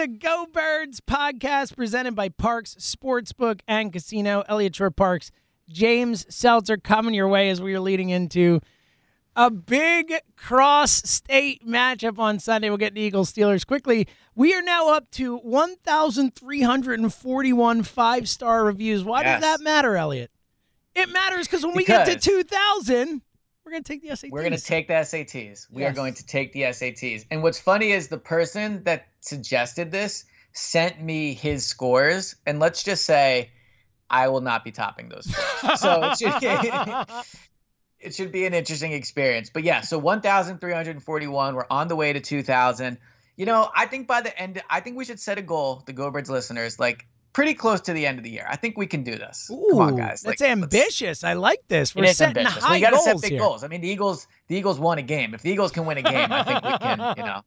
The Go Birds podcast presented by Parx Sportsbook and Casino. Elliot Shorr-Parks, James Seltzer coming your way as we are leading into a big cross state matchup on Sunday. We'll get the Eagles Steelers quickly. We are now up to 1,341 five star reviews. Why Yes. does that matter, Elliot? It matters because when we get to Because- 2,000, we're going to take the SATs. We're going to take the SATs. We Yes. are going to take the SATs. And what's funny is the person that suggested this sent me his scores. And let's just say I will not be topping those scores. So it should, it should be an interesting experience. But yeah, so 1,341. We're on the way to 2,000. You know, I think by the end, I think we should set a goal, the Go Birds listeners, like pretty close to the end of the year. I think we can do this. Come on, Ooh, guys. That's Like, let's- ambitious. I like this. We're setting ambitious. high we got to set big here. goals. I mean, the Eagles, the Eagles won a game. If the Eagles can win a game, I think we can, you know,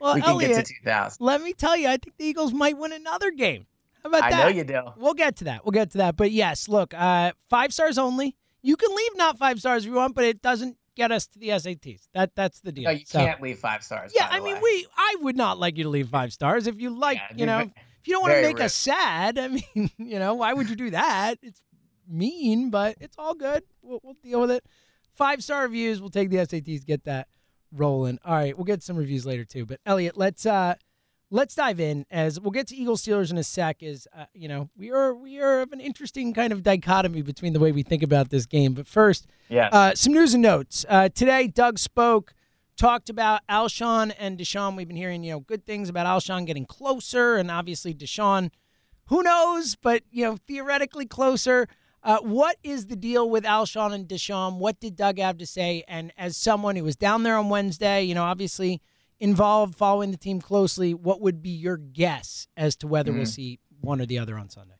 Well, we can Elliot, get to 2,000. let me tell you, I think the Eagles might win another game. How about I that? know you do. We'll get to that. We'll get to that. But yes, look, uh, five stars only. You can leave not five stars if you want, but it doesn't get us to the SATs. That that's the deal. No, you So- can't leave five stars. Yeah, I mean, way. we. I would not like you to leave five stars if you like. Yeah, you know, if you don't want to make us sad. I mean, you know, why would you do that? It's mean, but it's all good. We'll, we'll deal with it. Five star reviews. We'll take the SATs. Get that rolling. All right, we'll get some reviews later too. But Elliot, let's uh, let's dive in as we'll get to Eagles Steelers in a sec. Is uh, you know we are we are of an interesting kind of dichotomy between the way we think about this game. But first, yeah, uh, some news and notes. Uh, today, Doug spoke, talked about Alshon and DeSean. We've been hearing, you know, good things about Alshon getting closer, and obviously DeSean, who knows, but you know, theoretically closer. Uh, what is the deal with Alshon and DeSean? What did Doug have to say? And as someone who was down there on Wednesday, you know, obviously involved, following the team closely, what would be your guess as to whether we'll see one or the other on Sunday?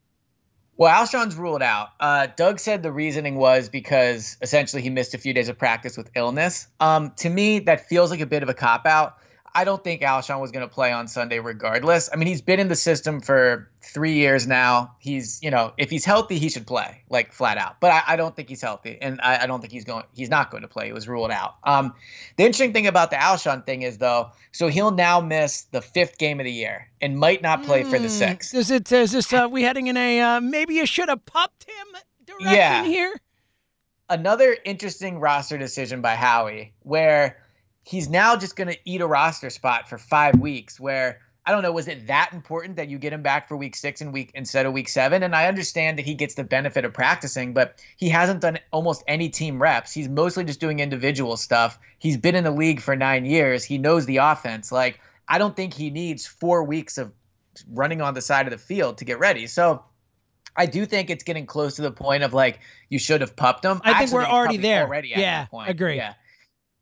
Well, Alshon's ruled out. Uh, Doug said the reasoning was because essentially he missed a few days of practice with illness. Um, to me, that feels like a bit of a cop out. I don't think Alshon was going to play on Sunday regardless. I mean, he's been in the system for three years now. He's, you know, if he's healthy, he should play, like flat out. But I, I don't think he's healthy, and I, I don't think he's going. He's not going to play. He was ruled out. Um, the interesting thing about the Alshon thing is though, so he'll now miss the fifth game of the year and might not play for the Hmm, sixth. Is it? Is this? Uh, we heading in a uh, maybe you should have popped him direction Yeah. here? another interesting roster decision by Howie, where he's now just going to eat a roster spot for five weeks. Where I don't know, was it that important that you get him back for week six and week instead of week seven? And I understand that he gets the benefit of practicing, but he hasn't done almost any team reps. He's mostly just doing individual stuff. He's been in the league for nine years. He knows the offense. Like I don't think he needs four weeks of running on the side of the field to get ready. So. I do think it's getting close to the point of like you should have pupped him. I think we're already there. Already Yeah, agree. Yeah.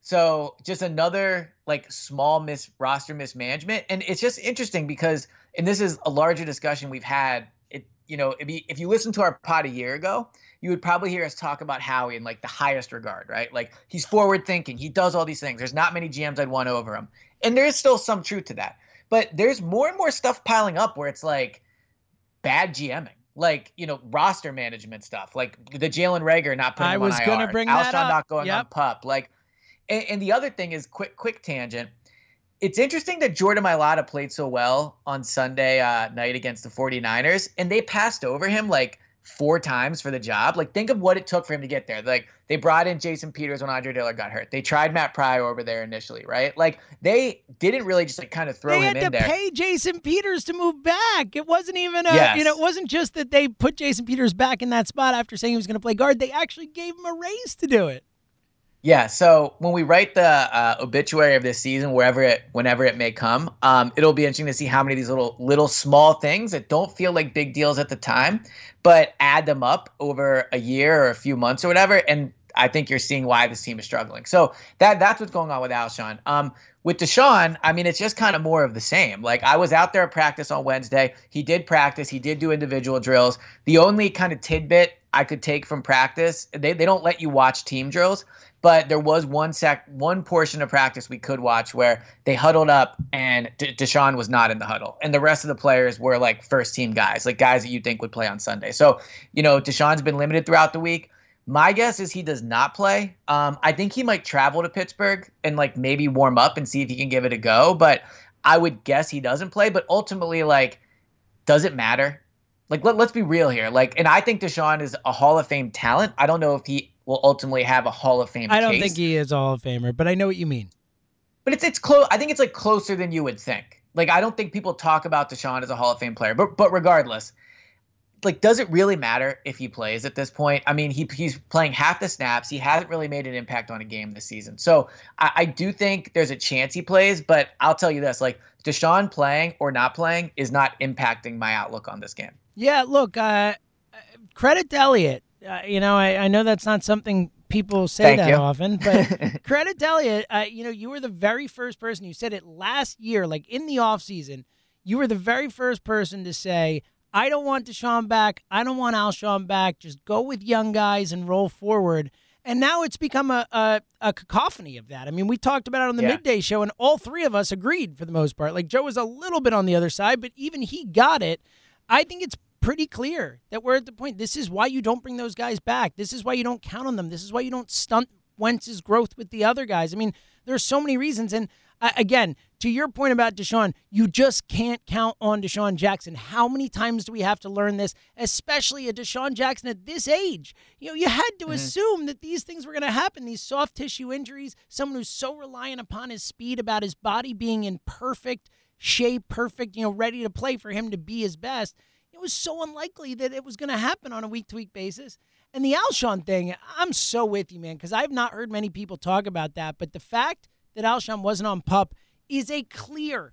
So just another like small mis roster mismanagement. And it's just interesting because, and this is a larger discussion we've had. It, you know, if you, if you listen to our pod a year ago, you would probably hear us talk about Howie in like the highest regard, right? Like he's forward thinking, he does all these things. There's not many GMs I'd want over him, and there is still some truth to that. But there's more and more stuff piling up where it's like bad GMing like you know roster management stuff, like the Jalen Reagor not putting I was on gonna IR, bring Alshon that up. not going Yep. on pup, like. And, and the other thing is quick quick tangent. It's interesting that Jordan Mailata played so well on Sunday uh, night against the 49ers, and they passed over him like four times for the job. Like, think of what it took for him to get there. Like, they brought in Jason Peters when Andre Dillard got hurt. They tried Matt Pryor over there initially, right? Like, they didn't really just like kind of throw they him had in to pay Jason Peters to move back. It wasn't even a, Yes. you know, it wasn't just that they put Jason Peters back in that spot after saying he was going to play guard. They actually gave him a raise to do it. Yeah. So when we write the uh, obituary of this season, wherever it, whenever it may come, um, it'll be interesting to see how many of these little, little small things that don't feel like big deals at the time, but add them up over a year or a few months or whatever. And I think you're seeing why this team is struggling. So that that's what's going on with Alshon. Um, with DeSean, I mean, it's just kind of more of the same. Like I was out there at practice on Wednesday. He did practice. He did do individual drills. The only kind of tidbit I could take from practice, they, they don't let you watch team drills, but there was one sec, one portion of practice we could watch where they huddled up and D- DeSean was not in the huddle, and the rest of the players were like first team guys, like guys that you think would play on Sunday. So, you know, DeSean's been limited throughout the week. My guess is he does not play. Um, I think he might travel to Pittsburgh and like maybe warm up and see if he can give it a go. But I would guess he doesn't play. But ultimately, like, does it matter? Like, let, let's be real here. Like, and I think DeSean is a Hall of Fame talent. I don't know if he will ultimately have a Hall of Fame. I don't case, think he is a Hall of Famer, but I know what you mean. but it's it's close. I think it's like closer than you would think. Like, I don't think people talk about DeSean as a Hall of Fame player. But but regardless, like, does it really matter if he plays at this point? I mean, he he's playing half the snaps. He hasn't really made an impact on a game this season. So I, I do think there's a chance he plays. But I'll tell you this: like, DeSean playing or not playing is not impacting my outlook on this game. Yeah, look, uh, credit to Elliot. Uh, you know, I, I know that's not something people say Thank that you. often, but credit Elliot. Uh, you know, you were the very first person, you said it last year, like in the offseason, you were the very first person to say, I don't want DeSean back. I don't want Alshon back. Just go with young guys and roll forward. And now it's become a, a, a cacophony of that. I mean, we talked about it on the Yeah. midday show, and all three of us agreed for the most part. Like Joe was a little bit on the other side, but even he got it. I think it's pretty clear that we're at the point. This is why you don't bring those guys back. This is why you don't count on them. This is why you don't stunt Wentz's growth with the other guys. I mean, there's so many reasons. And uh, again, to your point about DeSean, you just can't count on DeSean Jackson. How many times do we have to learn this, especially a DeSean Jackson at this age? You know, you had to assume that these things were going to happen. These soft tissue injuries, someone who's so reliant upon his speed, about his body being in perfect shape, perfect, you know, ready to play for him to be his best. Was so unlikely that it was going to happen on a week to week basis. And the Alshon thing, I'm so with you, man, because I've not heard many people talk about that. But the fact that Alshon wasn't on pup is a clear,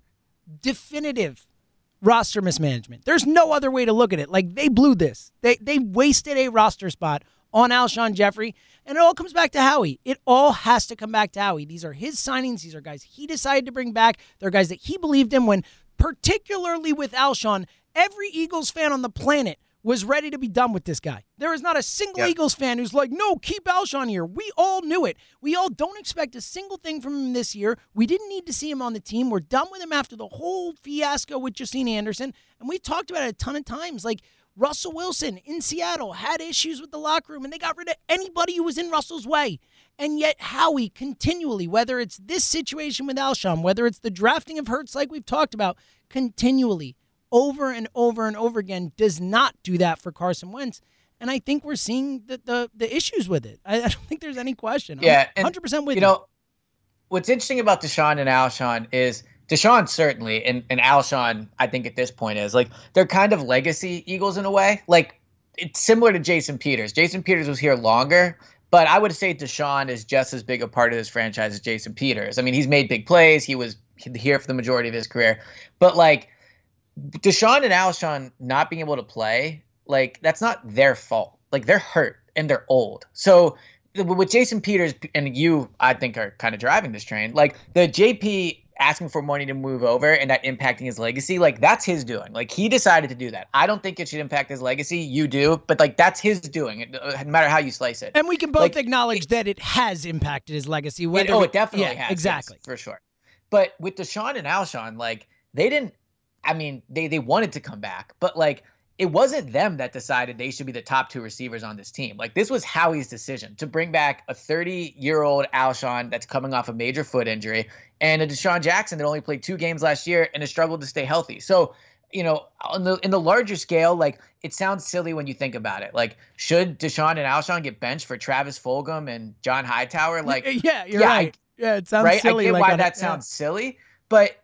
definitive roster mismanagement. There's no other way to look at it. Like they blew this. They they wasted a roster spot on Alshon Jeffery. And it all comes back to Howie. It all has to come back to Howie. These are his signings. These are guys he decided to bring back. They're guys that he believed in when, particularly with Alshon, every Eagles fan on the planet was ready to be done with this guy. There is not a single Yep. Eagles fan who's like, no, keep Alshon here. We all knew it. We all don't expect a single thing from him this year. We didn't need to see him on the team. We're done with him after the whole fiasco with Justine Anderson. And we talked about it a ton of times. Like Russell Wilson in Seattle had issues with the locker room and they got rid of anybody who was in Russell's way. And yet Howie continually, whether it's this situation with Alshon, whether it's the drafting of Hurts like we've talked about, continually over and over and over again does not do that for Carson Wentz. And I think we're seeing the the, the issues with it. I, I don't think there's any question. Yeah, I'm 100% with you know, what's interesting about DeSean and Alshon is DeSean certainly, and, and Alshon, I think at this point is like they're kind of legacy Eagles in a way. Like it's similar to Jason Peters. Jason Peters was here longer, but I would say DeSean is just as big a part of this franchise as Jason Peters. I mean, he's made big plays. He was here for the majority of his career, but like DeSean and Alshon not being able to play, like that's not their fault. Like they're hurt and they're old. So with Jason Peters and you, I think are kind of driving this train. Like the JP asking for money to move over and that impacting his legacy, like that's his doing. Like he decided to do that. I don't think it should impact his legacy. You do, but like that's his doing. Uh, no matter how you slice it. And we can both like, acknowledge it, that it has impacted his legacy. Whether it, oh, it definitely yeah, has. Exactly, yes, for sure. But with DeSean and Alshon, like they didn't. I mean, they they wanted to come back, but like it wasn't them that decided they should be the top two receivers on this team. Like this was Howie's decision to bring back a 30 year old Alshon that's coming off a major foot injury and a DeSean Jackson that only played two games last year and has struggled to stay healthy. So, you know, on the in the larger scale, like it sounds silly when you think about it. Like, should DeSean and Alshon get benched for Travis Fulgham and John Hightower? Like, yeah, you're yeah, right. I, yeah, it sounds right. Silly I get like why that sounds silly, but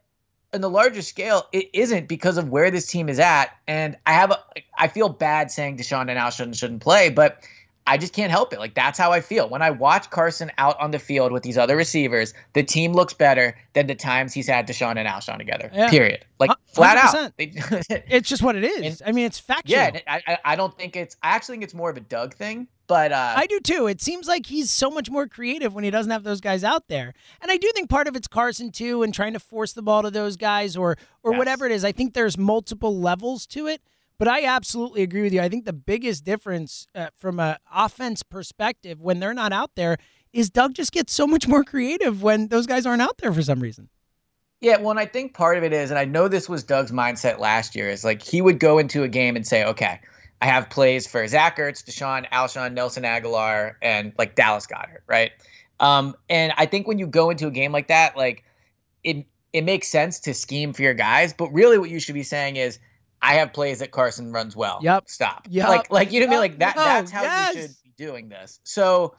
in the larger scale, it isn't because of where this team is at. And I have, a, I feel bad saying DeSean and Alshon shouldn't play, but I just can't help it. Like that's how I feel when I watch Carson out on the field with these other receivers. The team looks better than the times he's had DeSean and Alshon together. Yeah. Period. Like 100%. flat out. it's just what it is. And, I mean, it's factual. Yeah, I, I don't think it's. I actually think it's more of a Doug thing. But uh, I do too. It seems like he's so much more creative when he doesn't have those guys out there. And I do think part of it's Carson too, and trying to force the ball to those guys or or yes. whatever it is. I think there's multiple levels to it. But I absolutely agree with you. I think the biggest difference uh, from an offense perspective when they're not out there is Doug just gets so much more creative when those guys aren't out there for some reason. Yeah, well, and I think part of it is, and I know this was Doug's mindset last year, is like he would go into a game and say, okay, I have plays for Zach Ertz, DeSean, Alshon, Nelson Agholor, and like Dallas Goedert, right? Um, and I think when you go into a game like that, like it it makes sense to scheme for your guys, but really what you should be saying is – I have plays that Carson runs well. Yep. Stop. Yep. Like, like you know what I mean? Like that. No, that's how yes. you should be doing this. So,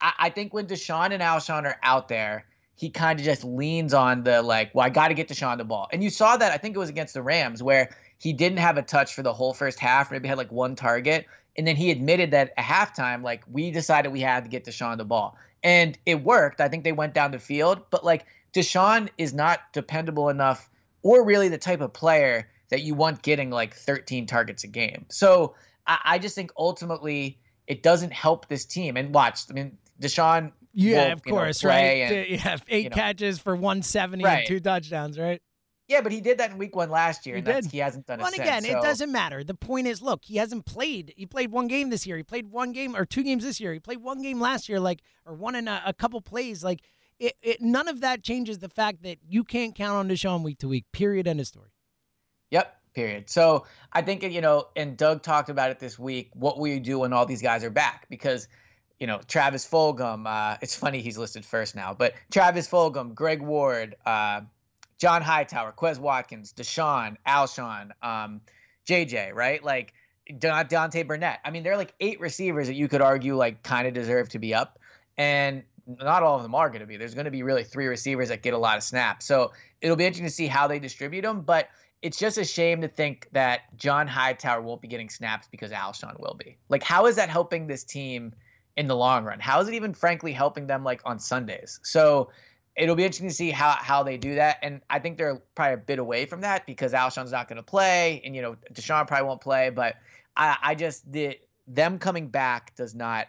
I, I think when DeSean and Alshon are out there, he kind of just leans on the like, well, I got to get DeSean the ball. And you saw that. I think it was against the Rams where he didn't have a touch for the whole first half. Maybe had like one target, and then he admitted that at halftime, like we decided we had to get DeSean the ball, and it worked. I think they went down the field, but like DeSean is not dependable enough, or really the type of player that you want getting like 13 targets a game. So I, I just think ultimately it doesn't help this team. And watch, I mean, DeSean. Yeah, will, of course, know, right? And, yeah, eight you know, catches for 170 right. and two touchdowns, right? Yeah, but he did that in week one last year, he and he hasn't done well, it and again, so. it doesn't matter. The point is, look, he hasn't played. He played one game this year. He played one game or two games this year. He played one game last year, like or one in a, a couple plays. Like it, it, none of that changes the fact that you can't count on DeSean week to week. Period. End of story. Yep period. So I think you know, and Doug talked about it this week. What will you do when all these guys are back? Because you know, Travis Fulgham. Uh, it's funny he's listed first now, but Travis Fulgham, Greg Ward, uh, John Hightower, Quez Watkins, DeSean, Alshon, um, JJ, right? Like Deontay Burnett. I mean, there are like eight receivers that you could argue like kind of deserve to be up, and not all of them are going to be. There's going to be really three receivers that get a lot of snaps. So it'll be interesting to see how they distribute them, but it's just a shame to think that John Hightower won't be getting snaps because Alshon will be. Like, how is that helping this team in the long run? How is it even, frankly, helping them like on Sundays? So it'll be interesting to see how how they do that. And I think they're probably a bit away from that because Alshon's not going to play, and you know DeSean probably won't play. But I, I just the them coming back does not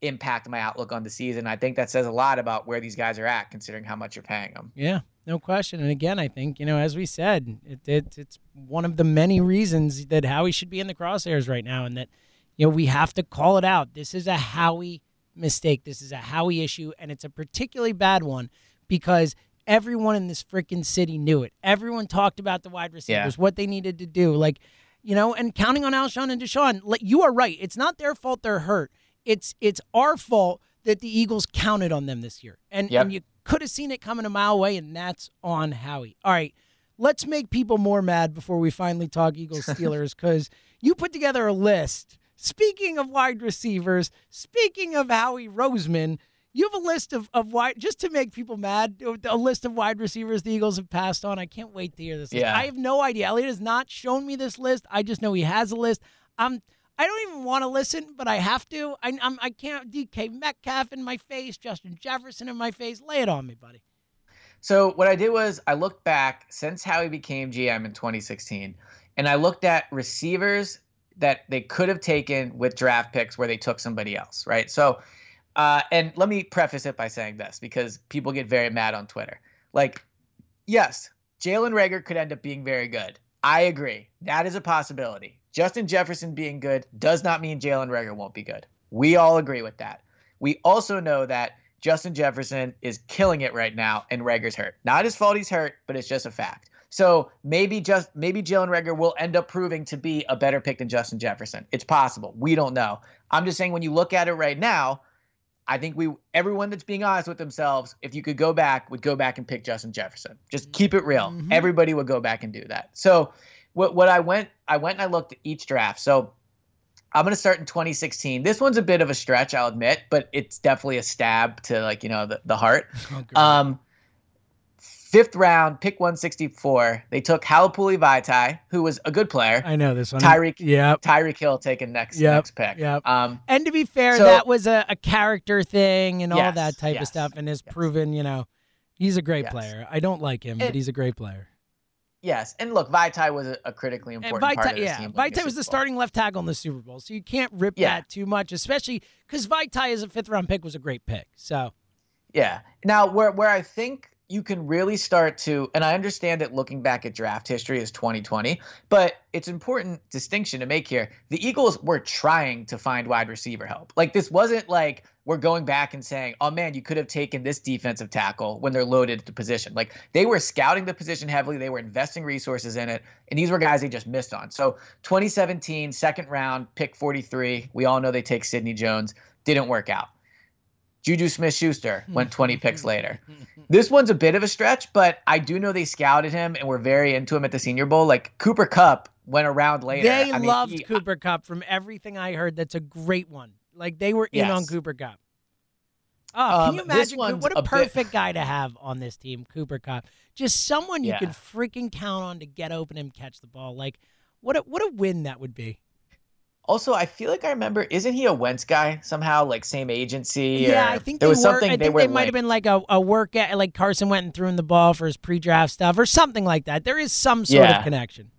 impact my outlook on the season. I think that says a lot about where these guys are at, considering how much you're paying them. Yeah, no question. And again, I think you know, as we said, it, it, it's one of the many reasons that Howie should be in the crosshairs right now, and that you know we have to call it out. This is a Howie mistake. This is a Howie issue, and it's a particularly bad one because everyone in this freaking city knew it. Everyone talked about the wide receivers, yeah. what they needed to do, like you know, and counting on Alshon and DeSean. You are right. It's not their fault they're hurt. It's it's our fault that the Eagles counted on them this year, and yep. and you could have seen it coming a mile away, and that's on Howie. All right, let's make people more mad before we finally talk Eagles Steelers because you put together a list. Speaking of wide receivers, speaking of Howie Roseman, you have a list of, of wide, just to make people mad, a list of wide receivers the Eagles have passed on. I can't wait to hear this. Yeah. I have no idea. Elliot has not shown me this list. I just know he has a list. I'm I don't even want to listen, but I have to. I, I'm, I can't. DK Metcalf in my face, Justin Jefferson in my face. Lay it on me, buddy. So what I did was I looked back since Howie became GM in 2016, and I looked at receivers that they could have taken with draft picks where they took somebody else, right? So Uh, and let me preface it by saying this because people get very mad on Twitter. Like, yes, Jalen Reagor could end up being very good. I agree. That is a possibility. Justin Jefferson being good does not mean Jalen Reagor won't be good. We all agree with that. We also know that Justin Jefferson is killing it right now and Reagor's hurt. Not his fault he's hurt, but it's just a fact. So maybe just maybe Jalen Reagor will end up proving to be a better pick than Justin Jefferson. It's possible. We don't know. I'm just saying when you look at it right now, I think we everyone that's being honest with themselves, if you could go back, would go back and pick Justin Jefferson. Just keep it real. Mm-hmm. Everybody would go back and do that. So what what I went I went and I looked at each draft. So I'm gonna start in 2016. This one's a bit of a stretch, I'll admit, but it's definitely a stab to like you know the, the heart. Oh, um, fifth round, pick 164. They took Halapoulivaati, Vaitai, who was a good player. I know this one. Tyreek, yeah, Tyreek Hill taken next yep. next pick. Yeah. Um, and to be fair, so, that was a, a, character thing and yes, all that type yes, of stuff, and has yes. proven, you know, he's a great player. I don't like him, and, but he's a great player. Yes, and look, Vaitai was a, a critically important Vaitai, part of this yeah, team. Was the starting left tackle in the Super Bowl, so you can't rip yeah. that too much, especially because Vaitai as a fifth round pick was a great pick. So, yeah. Now, where where I think you can really start to and i understand that looking back at draft history is 2020 but it's important distinction to make here the eagles were trying to find wide receiver help like this wasn't like we're going back and saying oh man you could have taken this defensive tackle when they're loaded at the position like they were scouting the position heavily they were investing resources in it and these were guys they just missed on so 2017 second round pick 43 we all know they take sidney jones didn't work out Juju Smith Schuster went 20 picks later. This one's a bit of a stretch, but I do know they scouted him and were very into him at the Senior Bowl. Like Cooper Kupp went around later. They I mean, loved he, Cooper Kupp from everything I heard. That's a great one. Like they were in yes. on Cooper Kupp. Oh, can um, you imagine? What a, a perfect bit... guy to have on this team, Cooper Kupp. Just someone you yeah. could freaking count on to get open and catch the ball. Like, what a what a win that would be. Also, I feel like I remember, isn't he a Wentz guy somehow, like same agency? Yeah, I think there was were, something I they think. They might have been like a, a work at, like Carson went and threw in the ball for his pre-draft stuff or something like that. There is some sort yeah. of connection.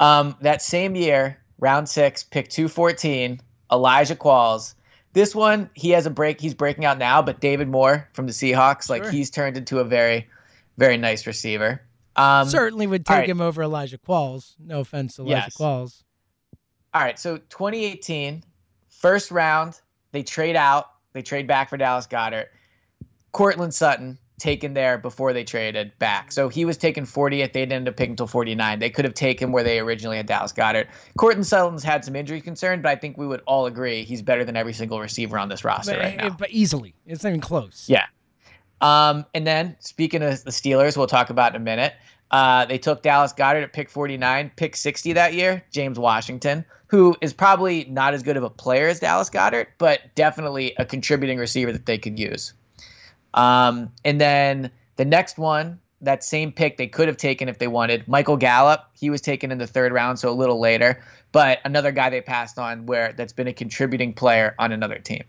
Um, that same year, round six, pick two fourteen, Elijah Qualls. This one, he has a break. He's breaking out now, but David Moore from the Seahawks, sure. like he's turned into a very, very nice receiver. Um, Certainly would take right. him over Elijah Qualls. No offense to Elijah yes. Qualls. All right, so 2018, first round, they trade out, they trade back for Dallas Goedert. Courtland Sutton taken there before they traded back. So he was taken 40th. They didn't end up picking until 49. They could have taken where they originally had Dallas Goedert. Courtland Sutton's had some injury concern, but I think we would all agree he's better than every single receiver on this roster but, right now. But easily. It's not even close. Yeah. Um, and then speaking of the Steelers, we'll talk about in a minute. Uh, they took Dallas Goedert at pick 49, pick 60 that year, James Washington, who is probably not as good of a player as Dallas Goedert, but definitely a contributing receiver that they could use. Um, and then the next one, that same pick they could have taken if they wanted, Michael Gallup. He was taken in the third round, so a little later, but another guy they passed on where that's been a contributing player on another team.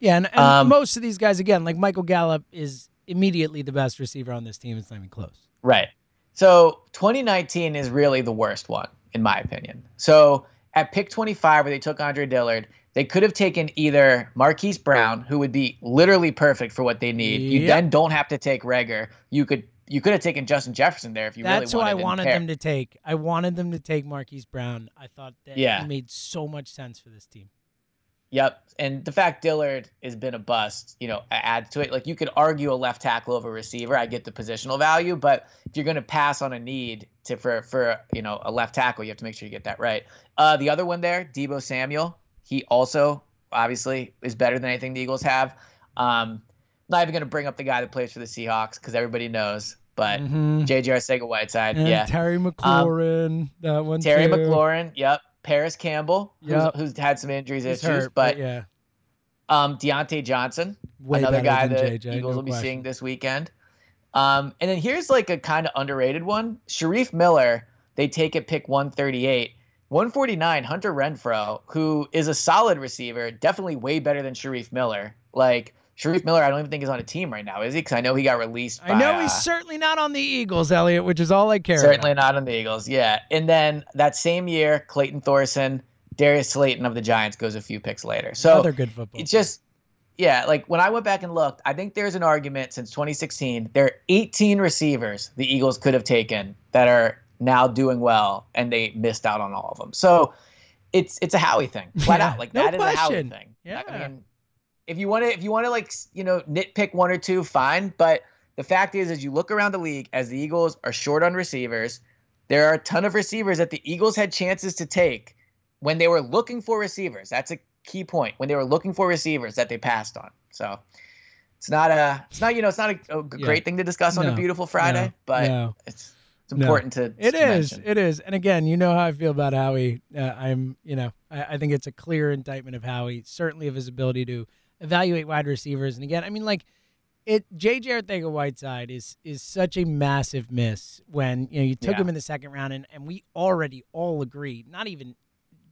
Yeah, and, and um, most of these guys, again, like Michael Gallup, is immediately the best receiver on this team. It's not even close. Right. So 2019 is really the worst one, in my opinion. So at pick 25, where they took Andre Dillard, they could have taken either Marquise Brown, who would be literally perfect for what they need. Yep. You then don't have to take Reagor. You could you could have taken Justin Jefferson there if you That's really wanted. To. That's who I wanted them to take. I wanted them to take Marquise Brown. I thought that yeah. made so much sense for this team. Yep. And the fact Dillard has been a bust, you know, adds to it. Like you could argue a left tackle over receiver. I get the positional value, but if you're going to pass on a need to for for you know a left tackle, you have to make sure you get that right. Uh, the other one there, Deebo Samuel, he also obviously is better than anything the Eagles have. Um, not even going to bring up the guy that plays for the Seahawks because everybody knows. But mm-hmm. J.J. Arcega-Whiteside, and yeah. Terry um, McLaurin, um, that one. Terry too. McLaurin, yep. Parris Campbell, yep. who's, who's, had some injuries He's issues, hurt, but, but, yeah. Um, Diontae Johnson, Way another guy that JJ, Eagles no will be seeing this weekend. Um, and then here's like a kind of underrated one: Shareef Miller. They take it pick 138. 149, Hunter Renfrow, who is a solid receiver, definitely way better than Shareef Miller. Like Shareef Miller, I don't even think is on a team right now, is he? Because I know he got released. I know he's uh, certainly not on the Eagles, Elliot, which is all I care. Certainly about. not on the Eagles, yeah. And then that same year, Clayton Thorson, Darius Slayton of the Giants goes a few picks later. So another good football. It's just yeah, like when I went back and looked, I think there's an argument since 2016. There are 18 receivers the Eagles could have taken that are now doing well, and they missed out on all of them. So it's it's a Howie thing, flat Yeah, out. Like no that is a Howie thing. Yeah. I mean, if you want to, if you want to like you know nitpick one or two, fine. But the fact is, as you look around the league, as the Eagles are short on receivers, there are a ton of receivers that the Eagles had chances to take when they were looking for receivers. That's a key point. When they were looking for receivers that they passed on. So it's not a, it's not you know, it's not a, Yeah. great thing to discuss on No, a beautiful Friday, no, but no. it's it's No. important to. It to is. mention. It is. And again, you know how I feel about Howie. Uh, I'm, you know, I, I think it's a clear indictment of Howie, certainly of his ability to evaluate wide receivers. And again, I mean, like, it JJ Arcega Whiteside is is such a massive miss when you know you took Yeah. him in the second round, and, and we already all agree, not even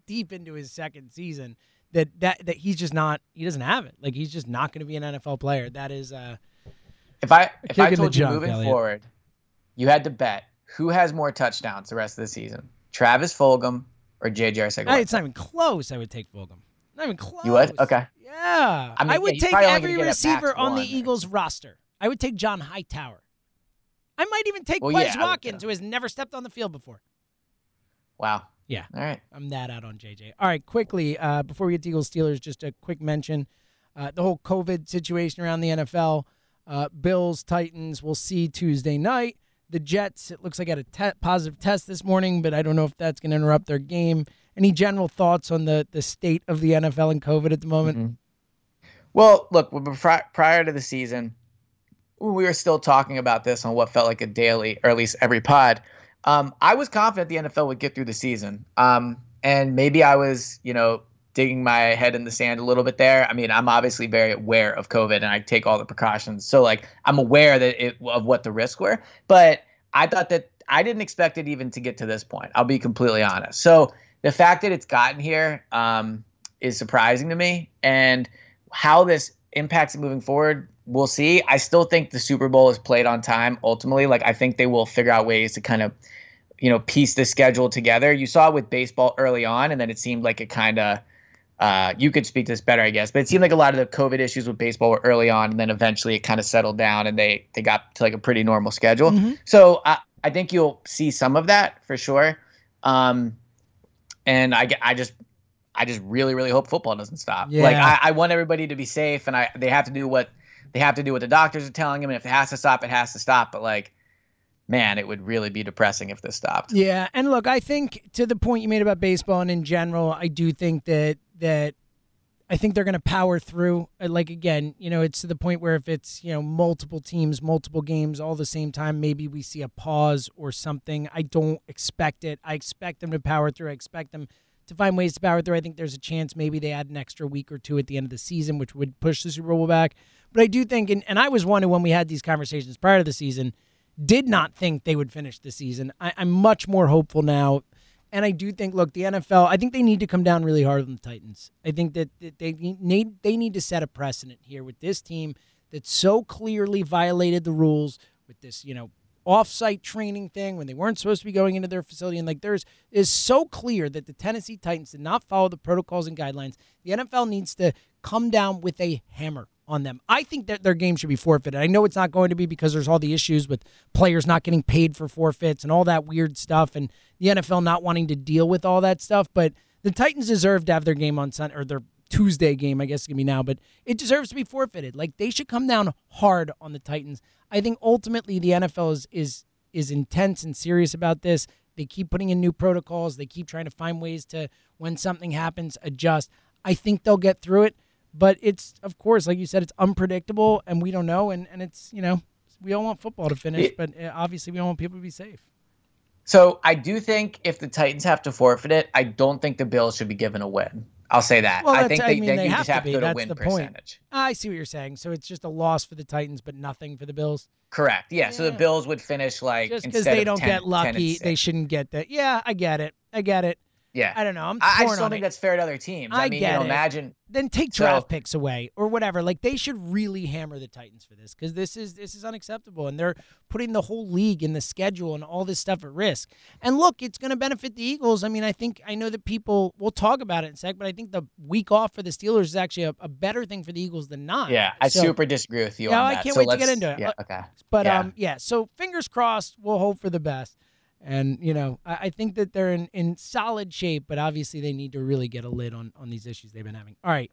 deep into his second season, that that that he's just not he doesn't have it. Like he's just not going to be an NFL player. That is uh If I if I told you junk, moving Elliot. forward, you had to bet who has more touchdowns the rest of the season, Travis Fulgham or JJ Arcega. It's not even close. I would take Fulgham. Not even close. You would? Okay. Yeah. I I, would yeah, take every gonna get at receiver on the. Eagles roster. I would take John Hightower. I might even take Well, Quez yeah, Watkins, who has never stepped on the field before. Wow. Yeah. All right. I'm that out on JJ. All right, quickly, uh, before we get to Eagles Steelers, just a quick mention. Uh, the whole COVID situation around the NFL. Uh, Bills, Titans, we'll see Tuesday night. The Jets, it looks like had a te- positive test this morning, but I don't know if that's going to interrupt their game. Any general thoughts on the, the state of the NFL and COVID at the moment? Mhm. Well, look, pri- prior to the season, we were still talking about this on what felt like a daily, or at least every pod. Um, I was confident the NFL would get through the season. Um, and maybe I was, you know, digging my head in the sand a little bit there. I mean, I'm obviously very aware of COVID and I take all the precautions. So, like, I'm aware that it, of what the risks were. But I thought that I didn't expect it even to get to this point. I'll be completely honest. So, the fact that it's gotten here um, is surprising to me. And how this impacts it moving forward, we'll see. I still think the Super Bowl is played on time ultimately. Like I think they will figure out ways to kind of, you know, piece the schedule together. You saw it with baseball early on, and then it seemed like it kind of uh, you could speak to this better, I guess, but it seemed like a lot of the COVID issues with baseball were early on, and then eventually it kind of settled down, and they they got to like a pretty normal schedule. Mhm. So I I think you'll see some of that for sure. Um, and I I just I just really really hope football doesn't stop. Like I, I want everybody to be safe, and I they have to do what they have to do what the doctors are telling them, and if it has to stop, it has to stop. But like, man, it would really be depressing if this stopped. Yeah, and look, I think to the point you made about baseball and in general, I do think that that I think they're going to power through. Uh, Like again, you know, it's to the point where if it's you know multiple teams, multiple games all the same time, maybe we see a pause or something. I don't expect it. I expect them to power through. I expect them to find ways to power through. I think there's a chance maybe they add an extra week or two at the end of the season, which would push the Super Bowl back. But I do think, and, and I was one who, when we had these conversations prior to the season, did not think they would finish the season. I, I'm much more hopeful now. And I do think, look, the NFL, I think they need to come down really hard on the Titans. I think that that they need they need to set a precedent here with this team that so clearly violated the rules with this, you know, off-site training thing when they weren't supposed to be going into their facility. And like there's is so clear that the Tennessee Titans did not follow the protocols and guidelines. The NFL needs to come down with a hammer on them. I think that their game should be forfeited. I know it's not going to be because there's all the issues with players not getting paid for forfeits and all that weird stuff and the NFL not wanting to deal with all that stuff, but the Titans deserve to have their game on Sunday or their Tuesday game, I guess it's gonna be now, but it deserves to be forfeited. Like they should come down hard on the Titans. I think ultimately the NFL is is is intense and serious about this. They keep putting in new protocols. They keep trying to find ways to when something happens adjust. I think they'll get through it, but it's of course, like you said, it's unpredictable and we don't know. And and it's you know we all want football to finish, but uh, obviously we don't want people to be safe. So I do think if the Titans have to forfeit it, I don't think the Bills should be given a win. I'll say that. Well, I think I they, mean, they, have just to have to go to That's win the point. percentage. I see what you're saying. So it's just a loss for the Titans, but nothing for the Bills. Correct. Yeah. So the Bills would finish like Just because they don't 10 get lucky, they shouldn't get that. Yeah, I get it. I get it. Yeah. I don't know. I'm I, I torn just don't on think it. that's fair to other teams. I I, mean, get you know, it. imagine then take So- draft picks away or whatever. Like they should really hammer the Titans for this because this is this is unacceptable, and they're putting the whole league in the schedule and all this stuff at risk. And look, it's going to benefit the Eagles. I mean, I think I know that people will talk about it in a sec, but I think the week off for the Steelers is actually a, a better thing for the Eagles than not. Yeah, I So- super disagree with you Yeah, on I that. can't So wait to get into it. Yeah, okay. But Yeah. um, yeah. So fingers crossed. We'll hope for the best. And you know, I, I think that they're in, in solid shape, but obviously they need to really get a lid on on these issues they've been having. All right,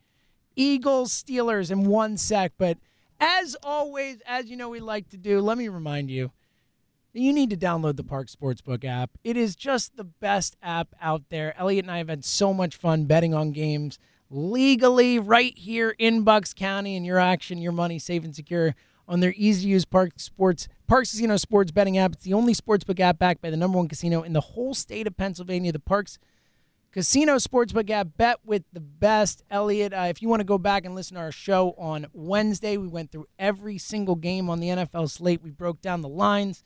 Eagles Steelers in one sec. But as always, as you know, we like to do. Let me remind you. You need to download the Park Sportsbook app. It is just the best app out there. Elliot and I have had so much fun betting on games legally right here in Bucks County and your action, your money safe and secure on their easy to use Park Sports Parx Casino Sports betting app. It's the only sportsbook app backed by the number one casino in the whole state of Pennsylvania, the Parx Casino Sportsbook app. Bet with the best. Elliot, uh, if you want to go back and listen to our show on Wednesday, we went through every single game on the NFL slate. We broke down the lines.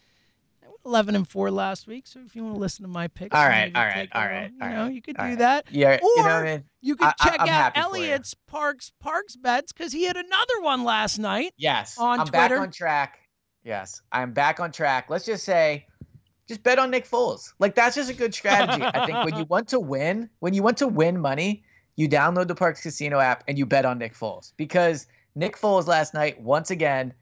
I went 11 and 4 last week, so if you want to listen to my picks, all right, all right, all right. all a right, little- all you know, right, you could all do right. that. Yeah, Or you know I mean? you could I- I- check I'm out. Elliot's Parx Parx bets because he had another one last night. Yes, on I'm back Twitter. on track. Yes, I'm back on track. Let's just say, just bet on Nick Foles. Like that's just a good strategy. I think when you want to win, when you want to win money, you download the Parx Casino app and you bet on Nick Foles because Nick Foles last night once again,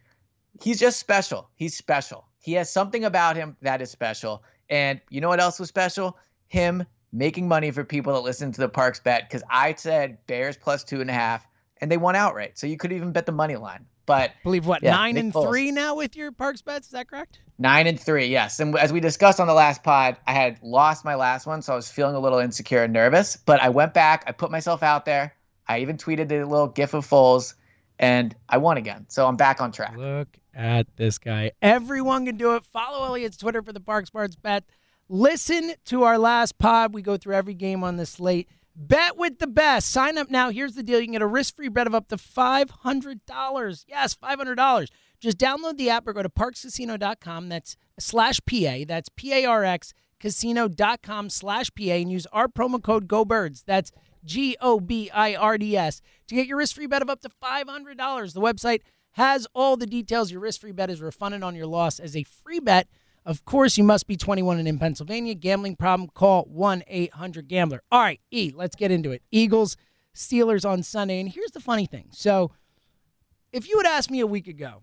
he's just special. He's special. He has something about him that is special. And you know what else was special? Him making money for people that listen to the Parx bet because I said Bears plus two and a half and they won outright. So you could even bet the money line. But believe what Yeah, nine Nick and Foles. three now with your Parx bets. Is that correct? Nine and three, yes. And as we discussed on the last pod, I had lost my last one, so I was feeling a little insecure and nervous. But I went back, I put myself out there. I even tweeted the little gif of Foles, and I won again. So I'm back on track. Look at this guy. Everyone can do it. Follow Elliot's Twitter for the Parx Parts bet. Listen to our last pod. We go through every game on the slate. Bet with the best. Sign up now. Here's the deal. You can get a risk-free bet of up to $500. Yes, $500. Just download the app or go to parxcasino.com. That's slash PA. That's P-A-R-X casino.com slash PA and use our promo code GoBirds. That's G O B I R D S to get your risk free bet of up to $500. The website has all the details. Your risk free bet is refunded on your loss as a free bet. Of course, you must be 21 and in Pennsylvania. Gambling problem, call 1 800 Gambler. All right, E, let's get into it. Eagles, Steelers on Sunday. And here's the funny thing. So, if you had asked me a week ago,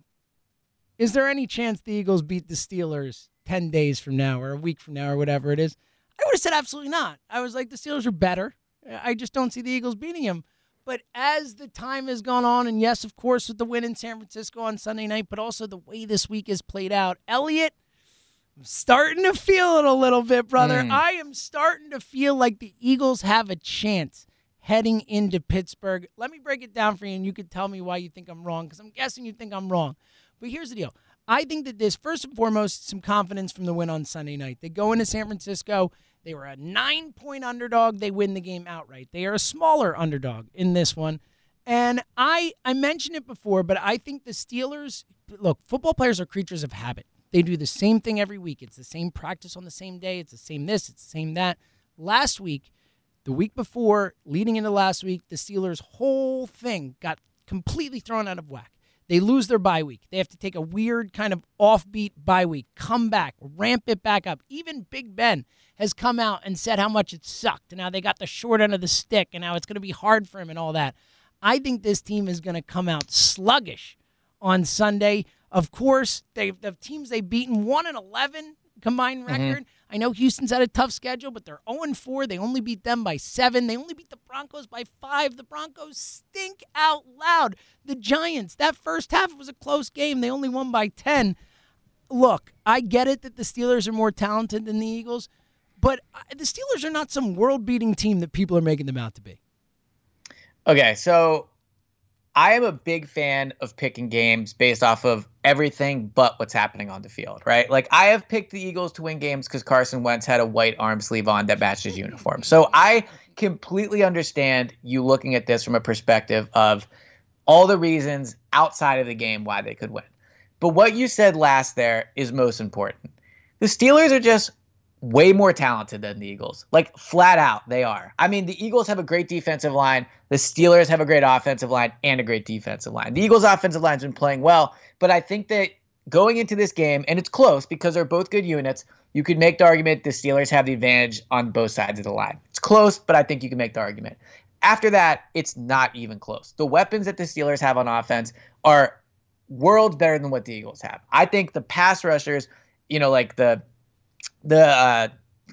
is there any chance the Eagles beat the Steelers 10 days from now or a week from now or whatever it is? I would have said absolutely not. I was like, the Steelers are better. I just don't see the Eagles beating them. But as the time has gone on, and yes, of course, with the win in San Francisco on Sunday night, but also the way this week has played out, Elliot, I'm starting to feel it a little bit, brother. Mm. I am starting to feel like the Eagles have a chance heading into Pittsburgh. Let me break it down for you, and you can tell me why you think I'm wrong, because I'm guessing you think I'm wrong. But here's the deal. I think that this, first and foremost, some confidence from the win on Sunday night. They go into San Francisco. They were a nine point underdog. They win the game outright. They are a smaller underdog in this one. And I, I mentioned it before, but I think the Steelers look, football players are creatures of habit. They do the same thing every week. It's the same practice on the same day. It's the same this, it's the same that. Last week, the week before, leading into last week, the Steelers' whole thing got completely thrown out of whack. They lose their bye week. They have to take a weird kind of offbeat bye week, come back, ramp it back up. Even Big Ben has come out and said how much it sucked. And now they got the short end of the stick, and now it's going to be hard for him and all that. I think this team is going to come out sluggish on Sunday. Of course, they the teams they've beaten one and eleven combined record. I know Houston's had a tough schedule, but they're 0 4. They only beat them by seven. They only beat the Broncos by five. The Broncos stink out loud. The Giants, that first half was a close game. They only won by 10. Look, I get it that the Steelers are more talented than the Eagles, but uh, the Steelers are not some world beating team that people are making them out to be. Okay, so I am a big fan of picking games based off of everything but what's happening on the field, right? Like I have picked the Eagles to win games because Carson Wentz had a white arm sleeve on that matched his uniform. So I completely understand you looking at this from a perspective of all the reasons outside of the game why they could win. But what you said last there is most important. The Steelers are just way more talented than the Eagles. Like flat out, they are. I mean, the Eagles have a great defensive line. The Steelers have a great offensive line and a great defensive line. The Eagles' offensive line's been playing well, but I think that going into this game, and it's close because they're both good units, you could make the argument the Steelers have the advantage on both sides of the line. It's close, but I think you can make the argument. After that, it's not even close. The weapons that the Steelers have on offense are worlds better than what the Eagles have. I think the pass rushers, you know, like the the uh,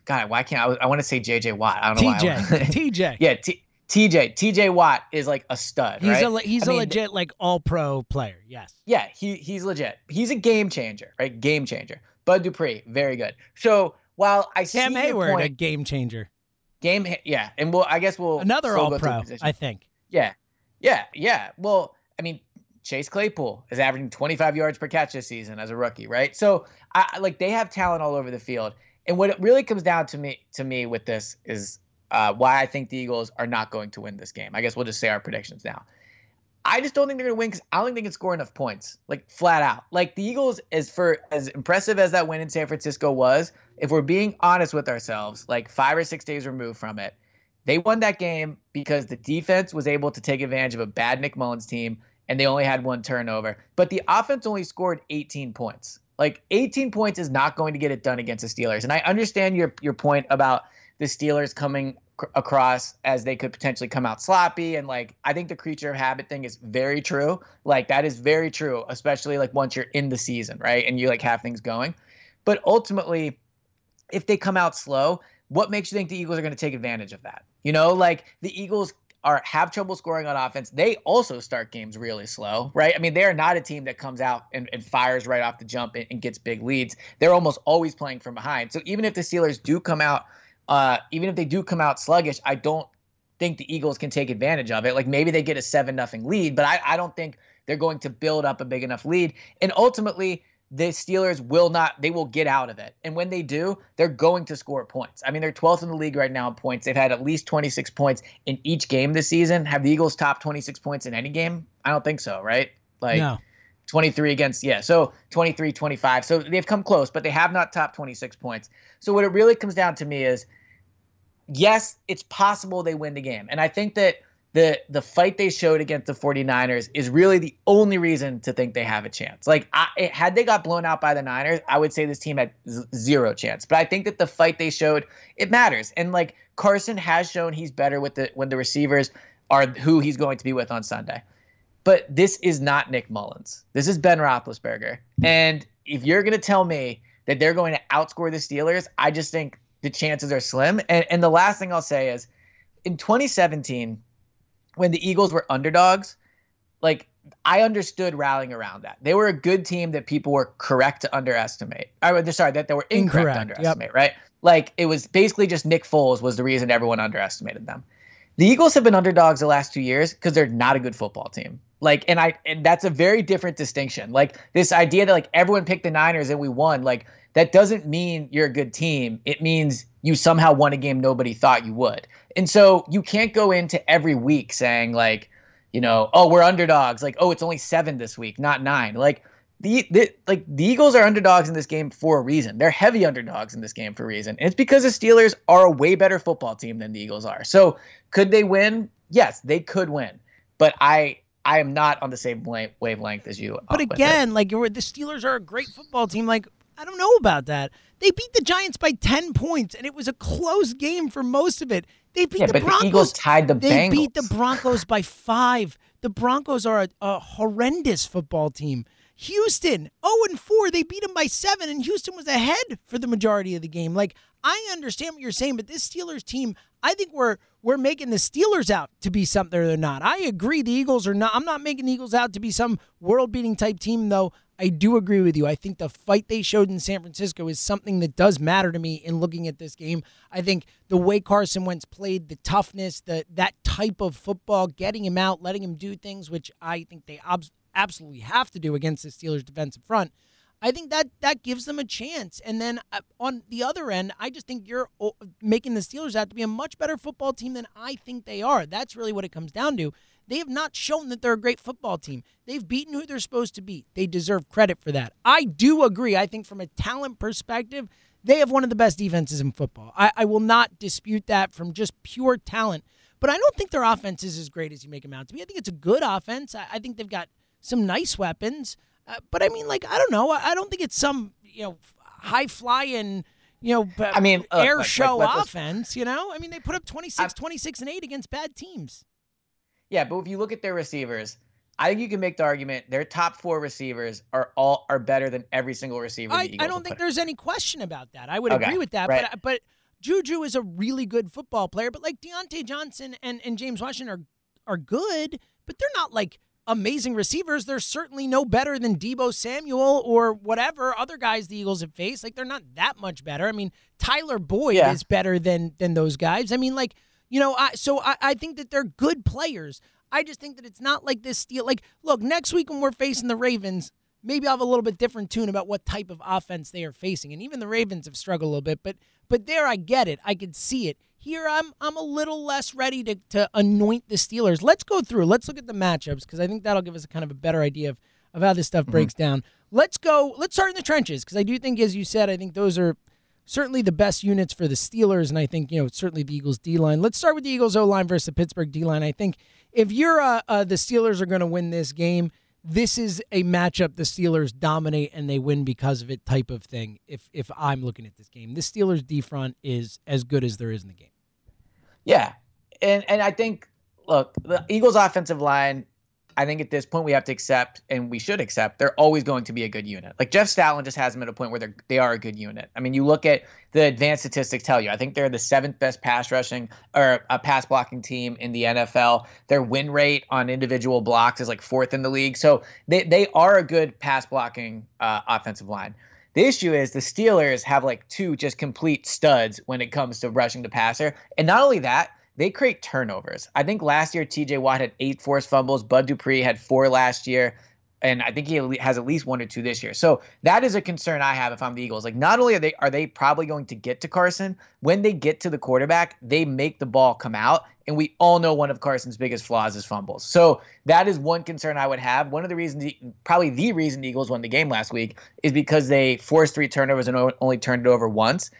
God, why can't I? I want to say J.J. Watt. I don't know TJ, why. TJ. yeah, T- TJ. TJ Watt is like a stud. He's right? a he's I a mean, legit like all pro player. Yes. Yeah, he he's legit. He's a game changer, right? Game changer. Bud Dupree, very good. So while I Cam see Heyward, a game changer. game, yeah, and we'll I guess we'll Another all pro. I think. Yeah, yeah, yeah. Well, I mean, Chase Claypool is averaging 25 yards per catch this season as a rookie, right? So, I like they have talent all over the field, and what it really comes down to me to me with this is uh, why I think the Eagles are not going to win this game. I guess we'll just say our predictions now. I just don't think they're going to win because I don't think they can score enough points, like flat out. Like the Eagles, as for as impressive as that win in San Francisco was, if we're being honest with ourselves, like five or six days removed from it, they won that game because the defense was able to take advantage of a bad Nick Mullens team and they only had one turnover. But the offense only scored 18 points. Like 18 points is not going to get it done against the Steelers. And I understand your your point about the Steelers coming across as they could potentially come out sloppy and like I think the creature of habit thing is very true. Like that is very true, especially like once you're in the season, right? And you like have things going. But ultimately, if they come out slow, what makes you think the Eagles are going to take advantage of that? You know, like the Eagles are have trouble scoring on offense. They also start games really slow, right? I mean, they are not a team that comes out and, and fires right off the jump and, and gets big leads. They're almost always playing from behind. So even if the Steelers do come out, uh, even if they do come out sluggish, I don't think the Eagles can take advantage of it. Like maybe they get a seven nothing lead, but I, I don't think they're going to build up a big enough lead. And ultimately, the Steelers will not, they will get out of it. And when they do, they're going to score points. I mean, they're 12th in the league right now in points. They've had at least 26 points in each game this season. Have the Eagles top 26 points in any game? I don't think so, right? Like no. 23 against, yeah, so 23, 25. So they've come close, but they have not topped 26 points. So what it really comes down to me is yes, it's possible they win the game. And I think that the the fight they showed against the 49ers is really the only reason to think they have a chance. Like I, had they got blown out by the Niners, I would say this team had z- zero chance. But I think that the fight they showed it matters. And like Carson has shown he's better with the when the receivers are who he's going to be with on Sunday. But this is not Nick Mullens. This is Ben Roethlisberger. And if you're going to tell me that they're going to outscore the Steelers, I just think the chances are slim. And, and the last thing I'll say is in 2017, when the Eagles were underdogs, like I understood rallying around that. They were a good team that people were correct to underestimate. I sorry, that they were incorrect, Incorrect, to underestimate, right? Like it was basically just Nick Foles was the reason everyone underestimated them. The Eagles have been underdogs the last two years because they're not a good football team. Like, and I, and that's a very different distinction. Like this idea that like everyone picked the Niners and we won, like that doesn't mean you're a good team. It means you somehow won a game nobody thought you would. And so you can't go into every week saying like, you know, oh we're underdogs. Like, oh it's only seven this week, not nine. Like the, the like the Eagles are underdogs in this game for a reason. They're heavy underdogs in this game for a reason. And it's because the Steelers are a way better football team than the Eagles are. So could they win? Yes, they could win. But I I am not on the same wavelength as you. But uh, again, like you're, the Steelers are a great football team. Like I don't know about that. They beat the Giants by ten points, and it was a close game for most of it. They beat yeah, the but Broncos. the Eagles tied the they Bengals. beat the Broncos by five. The Broncos are a, a horrendous football team. Houston, 0 and 4, they beat them by seven, and Houston was ahead for the majority of the game. Like, I understand what you're saying, but this Steelers team, I think we're we're making the Steelers out to be something they're not. I agree the Eagles are not. I'm not making the Eagles out to be some world beating type team, though. I do agree with you. I think the fight they showed in San Francisco is something that does matter to me in looking at this game. I think the way Carson Wentz played, the toughness, the that type of football, getting him out, letting him do things, which I think they ob- absolutely have to do against the Steelers' defensive front. I think that that gives them a chance. And then uh, on the other end, I just think you're making the Steelers out to be a much better football team than I think they are. That's really what it comes down to. They have not shown that they're a great football team. They've beaten who they're supposed to beat. They deserve credit for that. I do agree. I think from a talent perspective, they have one of the best defenses in football. I, I will not dispute that from just pure talent. But I don't think their offense is as great as you make them out to be. I think it's a good offense. I, I think they've got some nice weapons. Uh, but I mean, like, I don't know. I, I don't think it's some, you know, high flying, you know, I mean, look, air look, show like, let's- offense, you know? I mean, they put up 26, 26 and 8 against bad teams. Yeah, but if you look at their receivers, I think you can make the argument their top four receivers are all are better than every single receiver. I, I don't think there's any question about that. I would Okay, agree with that. right. But but Juju is a really good football player. But like Diontae Johnson and, and James Washington are are good, but they're not like amazing receivers. They're certainly no better than Deebo Samuel or whatever other guys the Eagles have faced. Like they're not that much better. I mean, Tyler Boyd Yeah. is better than than those guys. I mean, like you know, I so I, I think that they're good players. I just think that it's not like this steal. Like, look, next week when we're facing the Ravens, maybe I'll have a little bit different tune about what type of offense they are facing. And even the Ravens have struggled a little bit, but but there I get it. I could see it. Here I'm I'm a little less ready to, to anoint the Steelers. Let's go through. Let's look at the matchups because I think that'll give us a kind of a better idea of, of how this stuff mm-hmm. breaks down. Let's go. Let's start in the trenches because I do think, as you said, I think those are certainly the best units for the Steelers, and I think you know certainly the Eagles D line. Let's start with the Eagles O line versus the Pittsburgh D line. I think if you're uh, uh, the Steelers are going to win this game, this is a matchup the Steelers dominate and they win because of it type of thing. If if I'm looking at this game, the Steelers D front is as good as there is in the game. Yeah, and and I think look, the Eagles' offensive line. I think at this point we have to accept, and we should accept, they're always going to be a good unit. Like Jeff Stoutland just has them at a point where they're they are a good unit. I mean, you look at the advanced statistics tell you. I think they're the seventh best pass rushing or a pass blocking team in the NFL. Their win rate on individual blocks is like fourth in the league. So they they are a good pass blocking uh, offensive line. The issue is the Steelers have like two just complete studs when it comes to rushing the passer. And not only that, they create turnovers. I think last year TJ Watt had eight forced fumbles. Bud Dupree had four last year. And I think he has at least one or two this year. So that is a concern I have if I'm the Eagles. Like, not only are they are they probably going to get to Carson, when they get to the quarterback, they make the ball come out. And we all know one of Carson's biggest flaws is fumbles. So that is one concern I would have. One of the reasons, probably the reason the Eagles won the game last week, is because they forced three turnovers and only turned it over once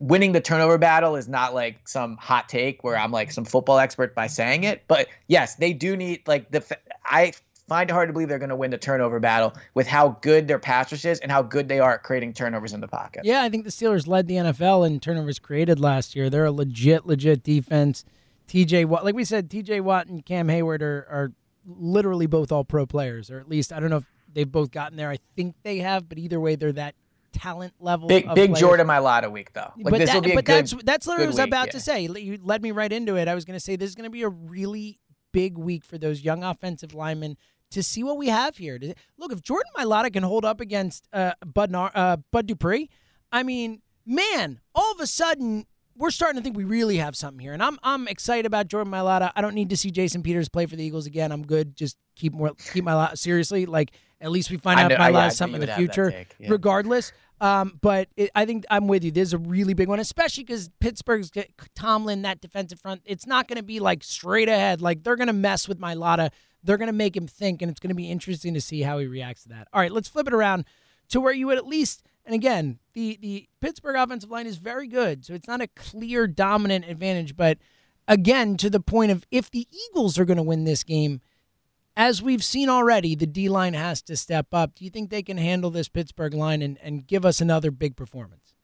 winning the turnover battle is not like some hot take where I'm like some football expert by saying it, but yes, they do need like the. I find it hard to believe they're going to win the turnover battle with how good their pass rush is and how good they are at creating turnovers in the pocket. Yeah, I think the Steelers led the NFL in turnovers created last year. They're a legit, legit defense. TJ Watt, like we said, TJ Watt and Cam Heyward are, are literally both all pro players, or at least I don't know if they've both gotten there. I think they have, but either way, they're that talent level. Big of big players. Jordan Mailata week though. Like but this that- will be a but good. that's that's literally what I was week, about yeah. to say. You led me right into it. I was going to say this is going to be a really big week for those young offensive linemen to see what we have here. Look, if Jordan Mailata can hold up against uh, Bud Nar- uh, Bud Dupree, I mean, man, all of a sudden we're starting to think we really have something here, and I'm I'm excited about Jordan Mailata. I don't need to see Jason Peters play for the Eagles again. I'm good. Just keep more keep Mailata seriously. Like at least we find out know- if I- yeah, I Mailata knew is something in the would have that future. yeah. Regardless, um, but it, I think I'm with you. This is a really big one, especially because Pittsburgh's Tomlin, that defensive front. It's not going to be like straight ahead. Like they're going to mess with Mailata. They're going to make him think, and it's going to be interesting to see how he reacts to that. All right, let's flip it around to where you would at least. And again, the the Pittsburgh offensive line is very good, so it's not a clear dominant advantage. But again, to the point of if the Eagles are going to win this game, as we've seen already, the D line has to step up. Do you think they can handle this Pittsburgh line and, and give us another big performance?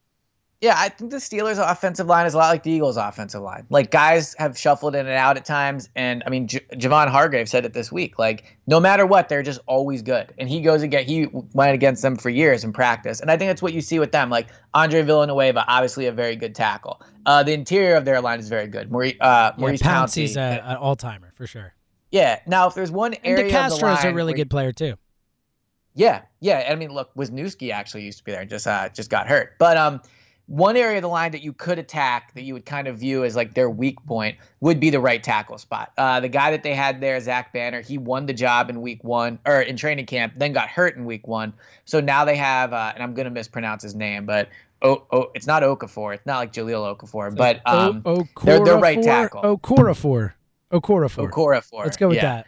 Yeah, I think the Steelers' offensive line is a lot like the Eagles' offensive line. Like guys have shuffled in and out at times, and I mean, J- Javon Hargrave said it this week. Like no matter what, they're just always good. And he goes again. He went against them for years in practice, and I think that's what you see with them. Like Andre Villanueva, obviously a very good tackle. Uh, the interior of their line is very good. Maurice, uh, Maurice yeah, Pouncey's an all timer for sure. Yeah. Now, if there's one And area of the DeCastro's line a really good player too. yeah, yeah. I mean, look, Wisniewski actually used to be there, and just uh, just got hurt. But um, one area of the line that you could attack that you would kind of view as like their weak point would be the right tackle spot. Uh, the guy that they had there, Zach Banner, he won the job in week one or in training camp, then got hurt in week one. So now they have, uh, and I'm gonna mispronounce his name, but oh, oh, it's not Okafor. It's not like Jaleel Okafor, but um, o- they're the right tackle. Okorafor. Okorafor. Okorafor. Let's go with yeah. that.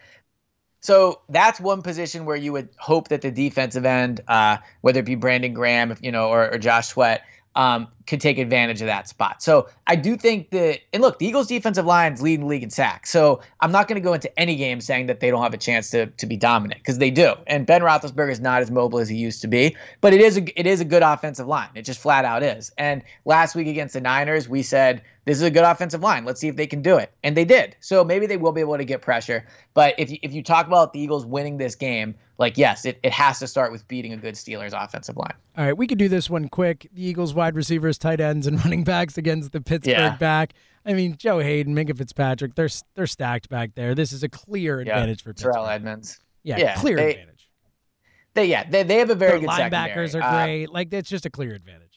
So that's one position where you would hope that the defensive end, uh, whether it be Brandon Graham, you know, or, or Josh Sweat, um, could take advantage of that spot. So I do think that, and look, the Eagles' defensive line's leading the league in sacks. So I'm not going to go into any game saying that they don't have a chance to to be dominant because they do. And Ben Roethlisberger is not as mobile as he used to be, but it is a it is a good offensive line. It just flat out is. And last week against the Niners, we said this is a good offensive line. Let's see if they can do it. And they did. So maybe they will be able to get pressure. But if you, if you talk about the Eagles winning this game, like, yes, it, it has to start with beating a good Steelers offensive line. All right, we could do this one quick. The Eagles wide receivers, tight ends, and running backs against the Pittsburgh Yeah. back. I mean, Joe Haden, Minkah Fitzpatrick, they're they're stacked back there. This is a clear Yeah. advantage for Pittsburgh. Terrell Edmunds. Yeah, Yeah, clear they- advantage. They yeah, they, they have a very Their good linebackers secondary. are Uh, great. like it's just a clear advantage.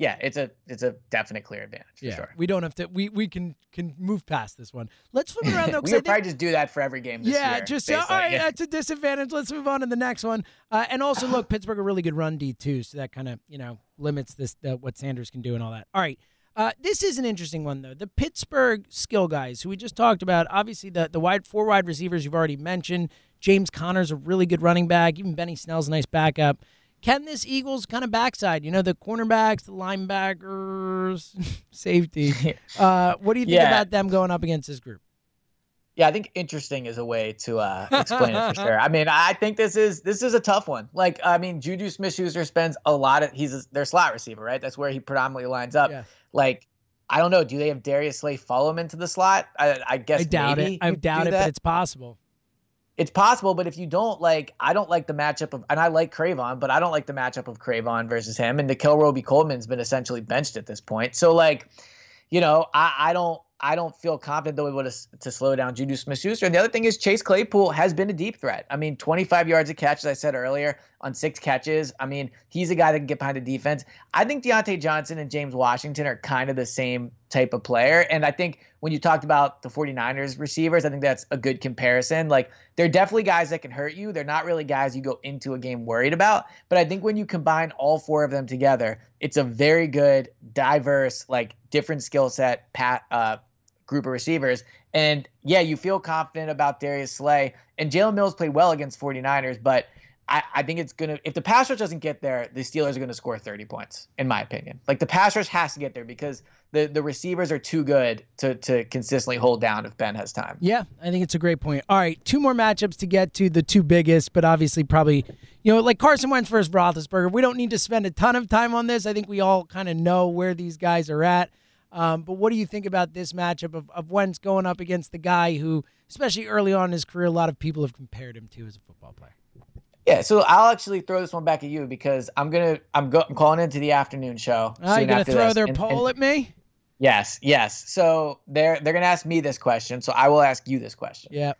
Yeah, it's a it's a definite clear advantage for Yeah, sure. we don't have to. We we can can move past this one. Let's flip around though. we I could probably just do that for every game this yeah, year. just all right. yeah. That's a disadvantage. Let's move on to the next one. Uh, and also, look, Pittsburgh a really good run D too, so that kind of you know limits this uh, what Sanders can do and all that. All right, uh, this is an interesting one though. The Pittsburgh skill guys who we just talked about. Obviously, the the wide four wide receivers you've already mentioned. James Conner's a really good running back. Even Benny Snell's a nice backup. Can this Eagles kind of backside? You know, the cornerbacks, the linebackers, safety. Uh, what do you think Yeah. about them going up against this group? Yeah, I think interesting is a way to uh, explain it for sure. I mean, I think this is this is a tough one. Like, I mean, Juju Smith-Schuster spends a lot of he's a, their slot receiver, right? That's where he predominantly lines up. Yeah. Like, I don't know. Do they have Darius Slay follow him into the slot? I, I guess I doubt maybe it. I doubt it, that. but it's possible. It's possible, but if you don't like, I don't like the matchup of, and I like Cravon, but I don't like the matchup of Cravon versus him. And Nickell Robey-Coleman's been essentially benched at this point. So like, you know, I, I don't, I don't feel confident they'll be able to, to slow down Juju Smith-Schuster. And the other thing is Chase Claypool has been a deep threat. I mean, 25 yards of catch, as I said earlier, on six catches. I mean, he's a guy that can get behind the defense. I think Diontae Johnson and James Washington are kind of the same type of player. And I think when you talked about the 49ers receivers, I think that's a good comparison. Like, they're definitely guys that can hurt you. They're not really guys you go into a game worried about. But I think when you combine all four of them together, it's a very good, diverse, like different skill set pat uh, group of receivers. And yeah, you feel confident about Darius Slay. And Jalen Mills played well against 49ers, but I, I think it's gonna if the pass rush doesn't get there, the Steelers are gonna score 30 points, in my opinion. Like the pass rush has to get there because the, the receivers are too good to to consistently hold down if Ben has time. Yeah, I think it's a great point. All right, two more matchups to get to, the two biggest, but obviously probably, you know, like Carson Wentz versus Roethlisberger. We don't need to spend a ton of time on this. I think we all kind of know where these guys are at. Um, but what do you think about this matchup of, of Wentz going up against the guy who, especially early on in his career, a lot of people have compared him to as a football player? Yeah, so I'll actually throw this one back at you because I'm gonna I'm go I'm calling into the afternoon show. Uh, you gonna throw this. their And- poll and- at me? Yes, yes. So they're they're gonna ask me this question, so I will ask you this question. Yeah,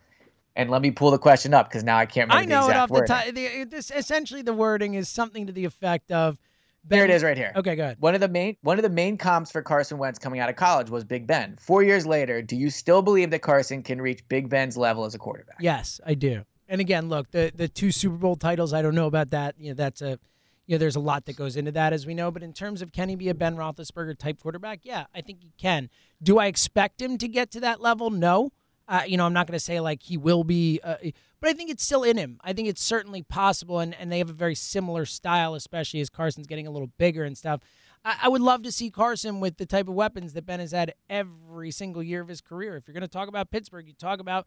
And let me pull the question up because now I can't remember I know the it exact off the wording. top. This essentially the wording is something to the effect of. There it Ben- right here. Okay, good. One of the main one of the main comps for Carson Wentz coming out of college was Big Ben. Four years later, do you still believe that Carson can reach Big Ben's level as a quarterback? Yes, I do. And again, look, the the two Super Bowl titles, I don't know about that. You know, that's a you know, there's a lot that goes into that as we know. But in terms of can he be a Ben Roethlisberger type quarterback? Yeah, I think he can. Do I expect him to get to that level? No. Uh, you know, I'm not going to say like he will be, uh, but I think it's still in him. I think it's certainly possible, and, and they have a very similar style, especially as Carson's getting a little bigger and stuff. I, I would love to see Carson with the type of weapons that Ben has had every single year of his career. If you're going to talk about Pittsburgh, you talk about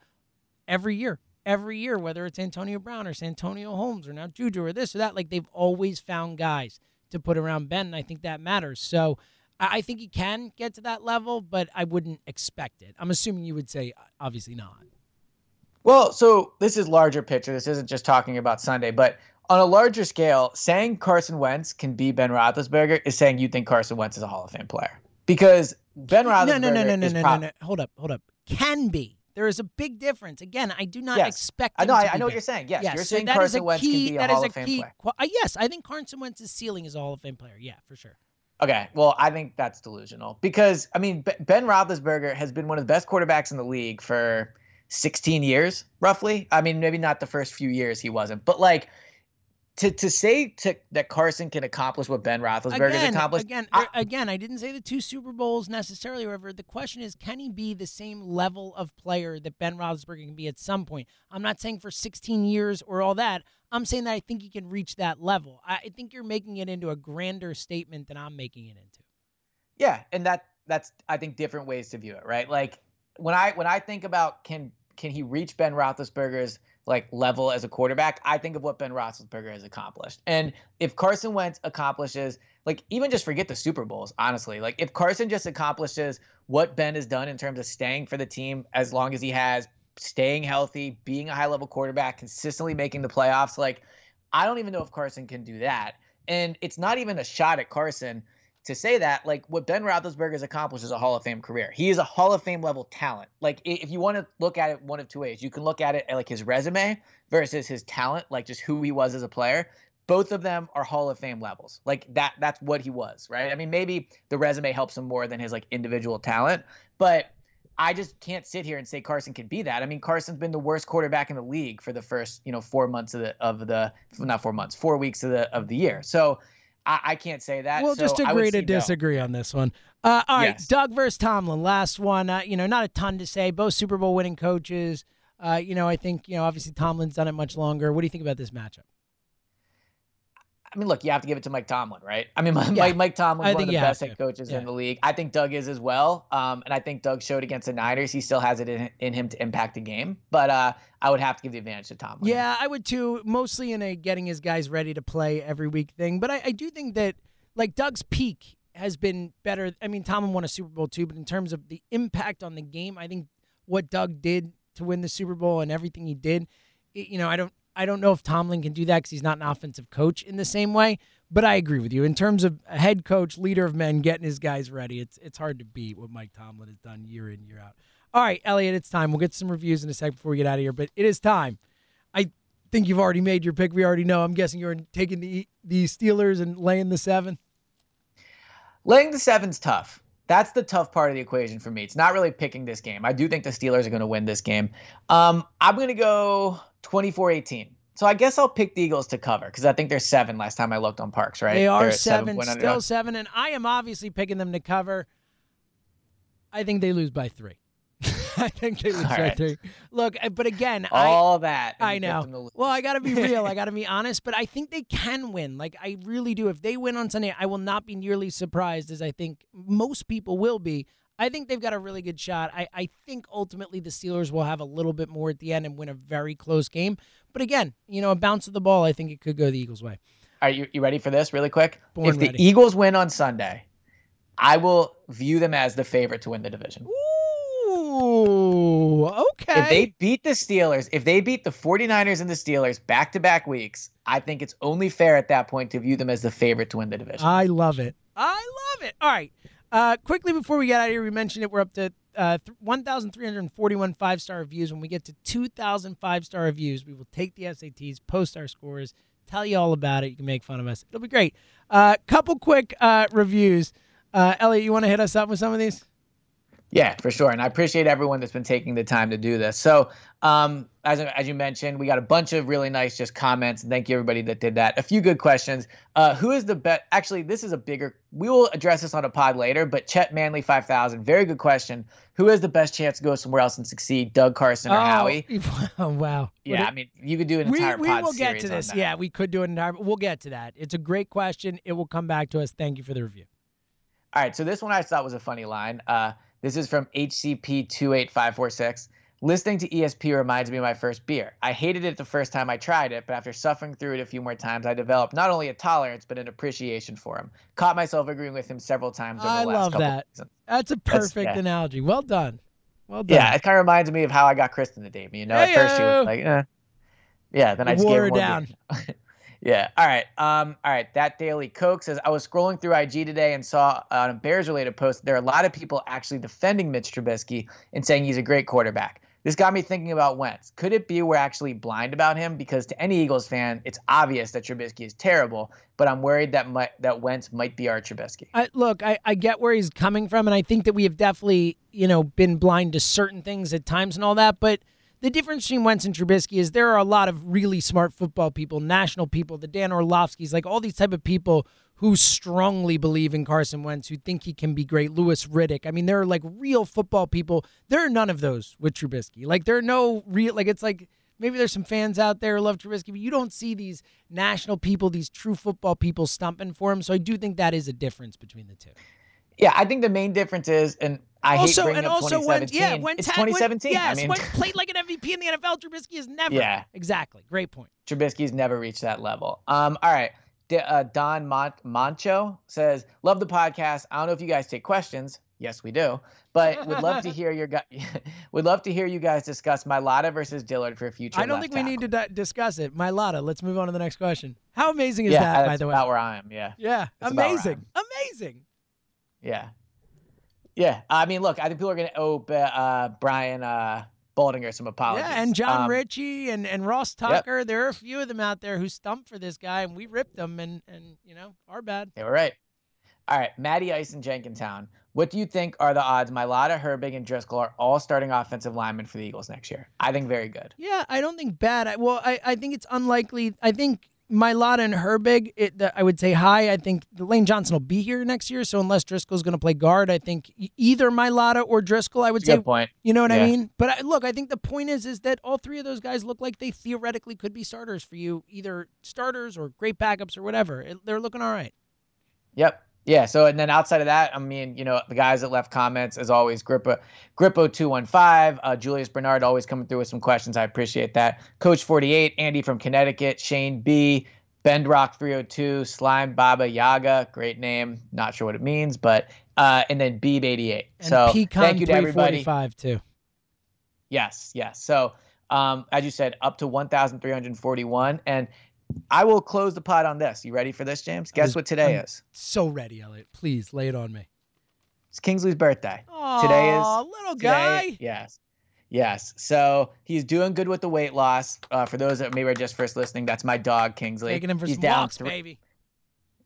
every year, every year, whether it's Antonio Brown or Santonio Holmes or now Juju or this or that. Like they've always found guys to put around Ben, and I think that matters. So I I think he can get to that level, but I wouldn't expect it. I'm assuming you would say uh, obviously not. Well, so this is larger picture. This isn't just talking about Sunday, but on a larger scale, saying Carson Wentz can be Ben Roethlisberger is saying you think Carson Wentz is a Hall of Fame player because Ben Roethlisberger No, no, no, no, no, no, no, no. Hold up, hold up. Can be. There is a big difference. Again, I do not Yes. expect. I know. I, I know what you're saying. Yes, Yes, you're so saying that is Carson a Wentz key, can be a that Hall of Fame key, player. uh, yes, I think Carson Wentz's ceiling is a Hall of Fame player. Yeah, for sure. Okay, well, I think that's delusional because I mean B- Ben Roethlisberger has been one of the best quarterbacks in the league for 16 years, roughly. I mean, maybe not the first few years he wasn't, but like to to say to, that Carson can accomplish what Ben Roethlisberger again, has accomplished. Again, I, er, again, I didn't say the two Super Bowls necessarily. However, the question is, can he be the same level of player that Ben Roethlisberger can be at some point? I'm not saying for 16 years or all that. I'm saying that I think he can reach that level. I think you're making it into a grander statement than I'm making it into. Yeah, and that that's I think different ways to view it, right? Like when I when I think about can can he reach Ben Roethlisberger's like level as a quarterback, I think of what Ben Roethlisberger has accomplished. And if Carson Wentz accomplishes, like even just forget the Super Bowls, honestly, like if Carson just accomplishes what Ben has done in terms of staying for the team as long as he has, staying healthy, being a high level quarterback, consistently making the playoffs, like I don't even know if Carson can do that. And it's not even a shot at Carson to say that, like what Ben Roethlisberger has accomplished is a Hall of Fame career. He is a Hall of Fame level talent. Like if you want to look at it one of two ways, you can look at it like his resume versus his talent, like just who he was as a player. Both of them are Hall of Fame levels. Like that that's what he was, right? I mean, maybe the resume helps him more than his like individual talent, but I just can't sit here and say Carson can be that. I mean, Carson's been the worst quarterback in the league for the first, you know, four months of the of the not four months, four weeks of the of the year. So I, I can't say that. We'll so just agree to no. disagree on this one. Uh, all right, Yes. Doug versus Tomlin. Last one. Uh, you know, not a ton to say. Both Super Bowl winning coaches. Uh, you know, I think you know obviously Tomlin's done it much longer. What do you think about this matchup? I mean, look, you have to give it to Mike Tomlin, right? I mean, Yeah. Mike, Mike Tomlin's I one of the best head coaches Yeah. in the league. I think Doug is as well. Um, and I think Doug showed against the Niners he still has it in, in him to impact the game. But uh, I would have to give the advantage to Tomlin. Yeah, I would too. Mostly in a getting his guys ready to play every week thing. But I, I do think that like Doug's peak has been better. I mean, Tomlin won a Super Bowl too, but in terms of the impact on the game, I think what Doug did to win the Super Bowl and everything he did, it- you know, I don't. I don't know if Tomlin can do that because he's not an offensive coach in the same way. But I agree with you in terms of a head coach, leader of men, getting his guys ready. It's it's hard to beat what Mike Tomlin has done year in year out. All right, Elliot, it's time. We'll get some reviews in a sec before we get out of here. But it is time. I think you've already made your pick. We already know. I'm guessing you're taking the the Steelers and laying the seven. Laying the seven's tough. That's the tough part of the equation for me. It's not really picking this game. I do think the Steelers are going to win this game. Um, I'm going to go 24 18. So I guess I'll pick the Eagles to cover because I think they're seven last time I looked on Parx, right? They are They're seven, still seven, and I am obviously picking them to cover. I think they lose by three. I think they All by right. Look, uh, but again, I All that. I know. them to lose. Well, I got to be real. I got to be honest, but I think they can win. Like I really do. If they win on Sunday, I will not be nearly surprised as I think most people will be. I think they've got a really good shot. I, I think ultimately the Steelers will have a little bit more at the end and win a very close game. But again, you know, a bounce of the ball, I think it could go the Eagles' way. Are you, you ready for this really quick? Born if the. Eagles win on Sunday, I will view them as the favorite to win the division. Ooh, okay. If they beat the Steelers, if they beat the 49ers and the Steelers back to back weeks, I think it's only fair at that point to view them as the favorite to win the division. I love it. I love it. All right. Uh, quickly before we get out of here, we mentioned it. We're up to uh, 1,341 five star reviews. When we get to 2,000 five star reviews, we will take the SATs, post our scores, tell you all about it. You can make fun of us. It'll be great. Uh, couple quick uh, reviews. Uh, Elliot, you want to hit us up with some of these? Yeah, for sure. And I appreciate everyone that's been taking the time to do this. So, um, as, as you mentioned, we got a bunch of really nice just comments. And thank you, everybody that did that. A few good questions. Uh, who is the best? Actually, this is a bigger, we will address this on a pod later, but Chet Manley 5000, very good question. Who has the best chance to go somewhere else and succeed, Doug Carson or Howie? Oh, wow. Yeah, I mean, you could do an we, entire we pod will get to this. Yeah, we could do an entire. We'll get to that. It's a great question. It will come back to us. Thank you for the review. All right, so this one I thought was a funny line. Uh, this is from HCP28546. Listening to ESP reminds me of my first beer. I hated it the first time I tried it, but after suffering through it a few more times, I developed not only a tolerance but an appreciation for him. Caught myself agreeing with him several times over I the last love couple that. seasons. That's a perfect yeah. analogy. Well done. Well done. Yeah, it kind of reminds me of how I got Kristen to date me. You know, at first she was like, eh. yeah, then I just wore gave her down. yeah. All right. Um. All right. That Daily Coke says I was scrolling through IG today and saw on a Bears related post there are a lot of people actually defending Mitch Trubisky and saying he's a great quarterback. This got me thinking about Wentz. Could it be we're actually blind about him? Because to any Eagles fan, it's obvious that Trubisky is terrible, but I'm worried that might, that Wentz might be our Trubisky. I, look, I, I get where he's coming from, and I think that we have definitely, you know, been blind to certain things at times and all that. But the difference between Wentz and Trubisky is there are a lot of really smart football people, national people, the Dan Orlovskys, like all these type of people who strongly believe in Carson Wentz, who think he can be great. Louis Riddick. I mean, there are like real football people. There are none of those with Trubisky. Like there are no real. Like it's like maybe there's some fans out there who love Trubisky, but you don't see these national people, these true football people stumping for him. So I do think that is a difference between the two. Yeah, I think the main difference is, and I also, hate bringing and up also 2017. when yeah, when it's Ta- 2017. When, yes, I mean, when played like an MVP in the NFL, Trubisky is never. Yeah. exactly. Great point. Trubisky's never reached that level. Um, all right. D- uh, Don Mon- Moncho says, "Love the podcast. I don't know if you guys take questions. Yes, we do, but would love to hear your guys. would love to hear you guys discuss Mailata versus Dillard for future. I don't think we need to tackle. di- discuss it. Mailata. Let's move on to the next question. How amazing is yeah, that, by the way? about where I am. Yeah, yeah, that's about where I amazing, amazing. yeah, yeah. I mean, look, I think people are gonna owe uh, Brian uh, Baldinger some apologies. Yeah, and John Um, Ritchie and, and Ross Tucker. There are a few of them out there who stumped for this guy, and we ripped them, and and you know, our bad. They were right. All right, Matty Ice and Jenkintown. What do you think are the odds Mailata, Herbig, and Driscoll are all starting offensive linemen for the Eagles next year? I think very good. Yeah, I don't think bad. I, well, I, I think it's unlikely. I think Mailata and Herbig, it, the, I would say hi. I think Lane Johnson will be here next year. So unless Driscoll's going to play guard, I think either Mailata or Driscoll, I would say. good point. You know what I mean? But I, look, I think the point is, is that all three of those guys look like they theoretically could be starters for you, either starters or great backups or whatever. It, they're looking all right. Yep. Yeah. So and then outside of that, I mean, you know, the guys that left comments as always, Grippo, Grippo two one five, uh, Julius Bernard always coming through with some questions. I appreciate that. Coach forty eight, Andy from Connecticut, Shane B, Bendrock three hundred two, Slime Baba Yaga, great name. Not sure what it means, but uh, and then Beeb eighty eight. And So Pecan thank you to everybody. 345 too. Yes, yes. So, um, as you said, up to 1,341. And I will close the pod on this. You ready for this, James? Guess was- what today I'm- is? So ready, Elliot. Please lay it on me. It's Kingsley's birthday. Oh, Today is- little Today- guy. Yes. Yes. So he's doing good with the weight loss. Uh, for those that maybe are just first listening, that's my dog, Kingsley. Taking him for he's some down walks, three- baby.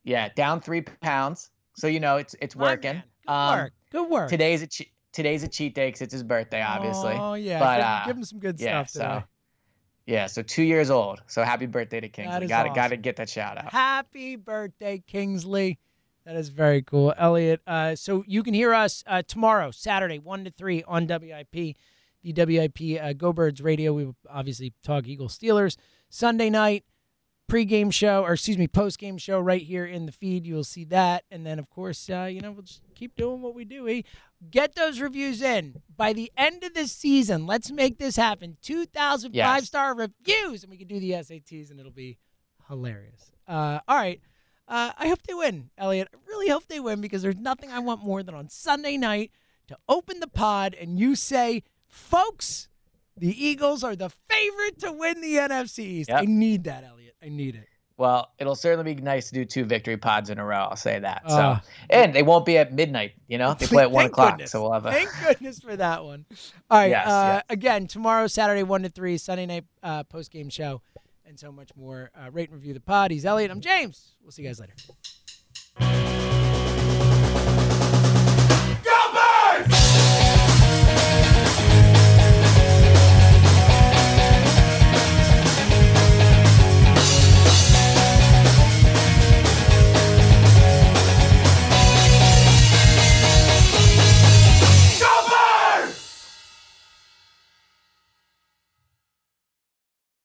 Yeah, down three pounds. So you know it's it's My working. man. Good Um, work. Good work. Today's a che- today's a cheat day because it's his birthday, obviously. Oh yeah. But, give, uh, give him some good yeah, stuff today. so yeah, so two years old. So happy birthday to Kingsley. Got to got to awesome. get that shout out. Happy birthday, Kingsley. That is very cool, Elliot. Uh, so you can hear us uh, tomorrow, Saturday, one to three on WIP, the WIP uh, Go Birds Radio. We will obviously talk Eagle Steelers Sunday night pregame show, or excuse me, postgame show right here in the feed. You will see that, and then of course, uh, you know, we'll just keep doing what we do. Eh? Get those reviews in by the end of this season. Let's make this happen. Two thousand Yes. five star reviews, and we can do the SATs, and it'll be hilarious. Uh, all right. Uh, I hope they win, Elliot. I really hope they win because there's nothing I want more than on Sunday night to open the pod and you say, folks, the Eagles are the favorite to win the NFC East. Yep. I need that, Elliot. I need it. Well, it'll certainly be nice to do two victory pods in a row. I'll say that. So, Ah. and they won't be at midnight. You know, they play at one o'clock. goodness. So we'll have a. Thank goodness for that one. All right. Yes, uh, yes. Again, tomorrow, Saturday, 1 to 3, Sunday night uh, post game show, and so much more. Uh, rate and review the pod. He's Elliot. I'm James. We'll see you guys later.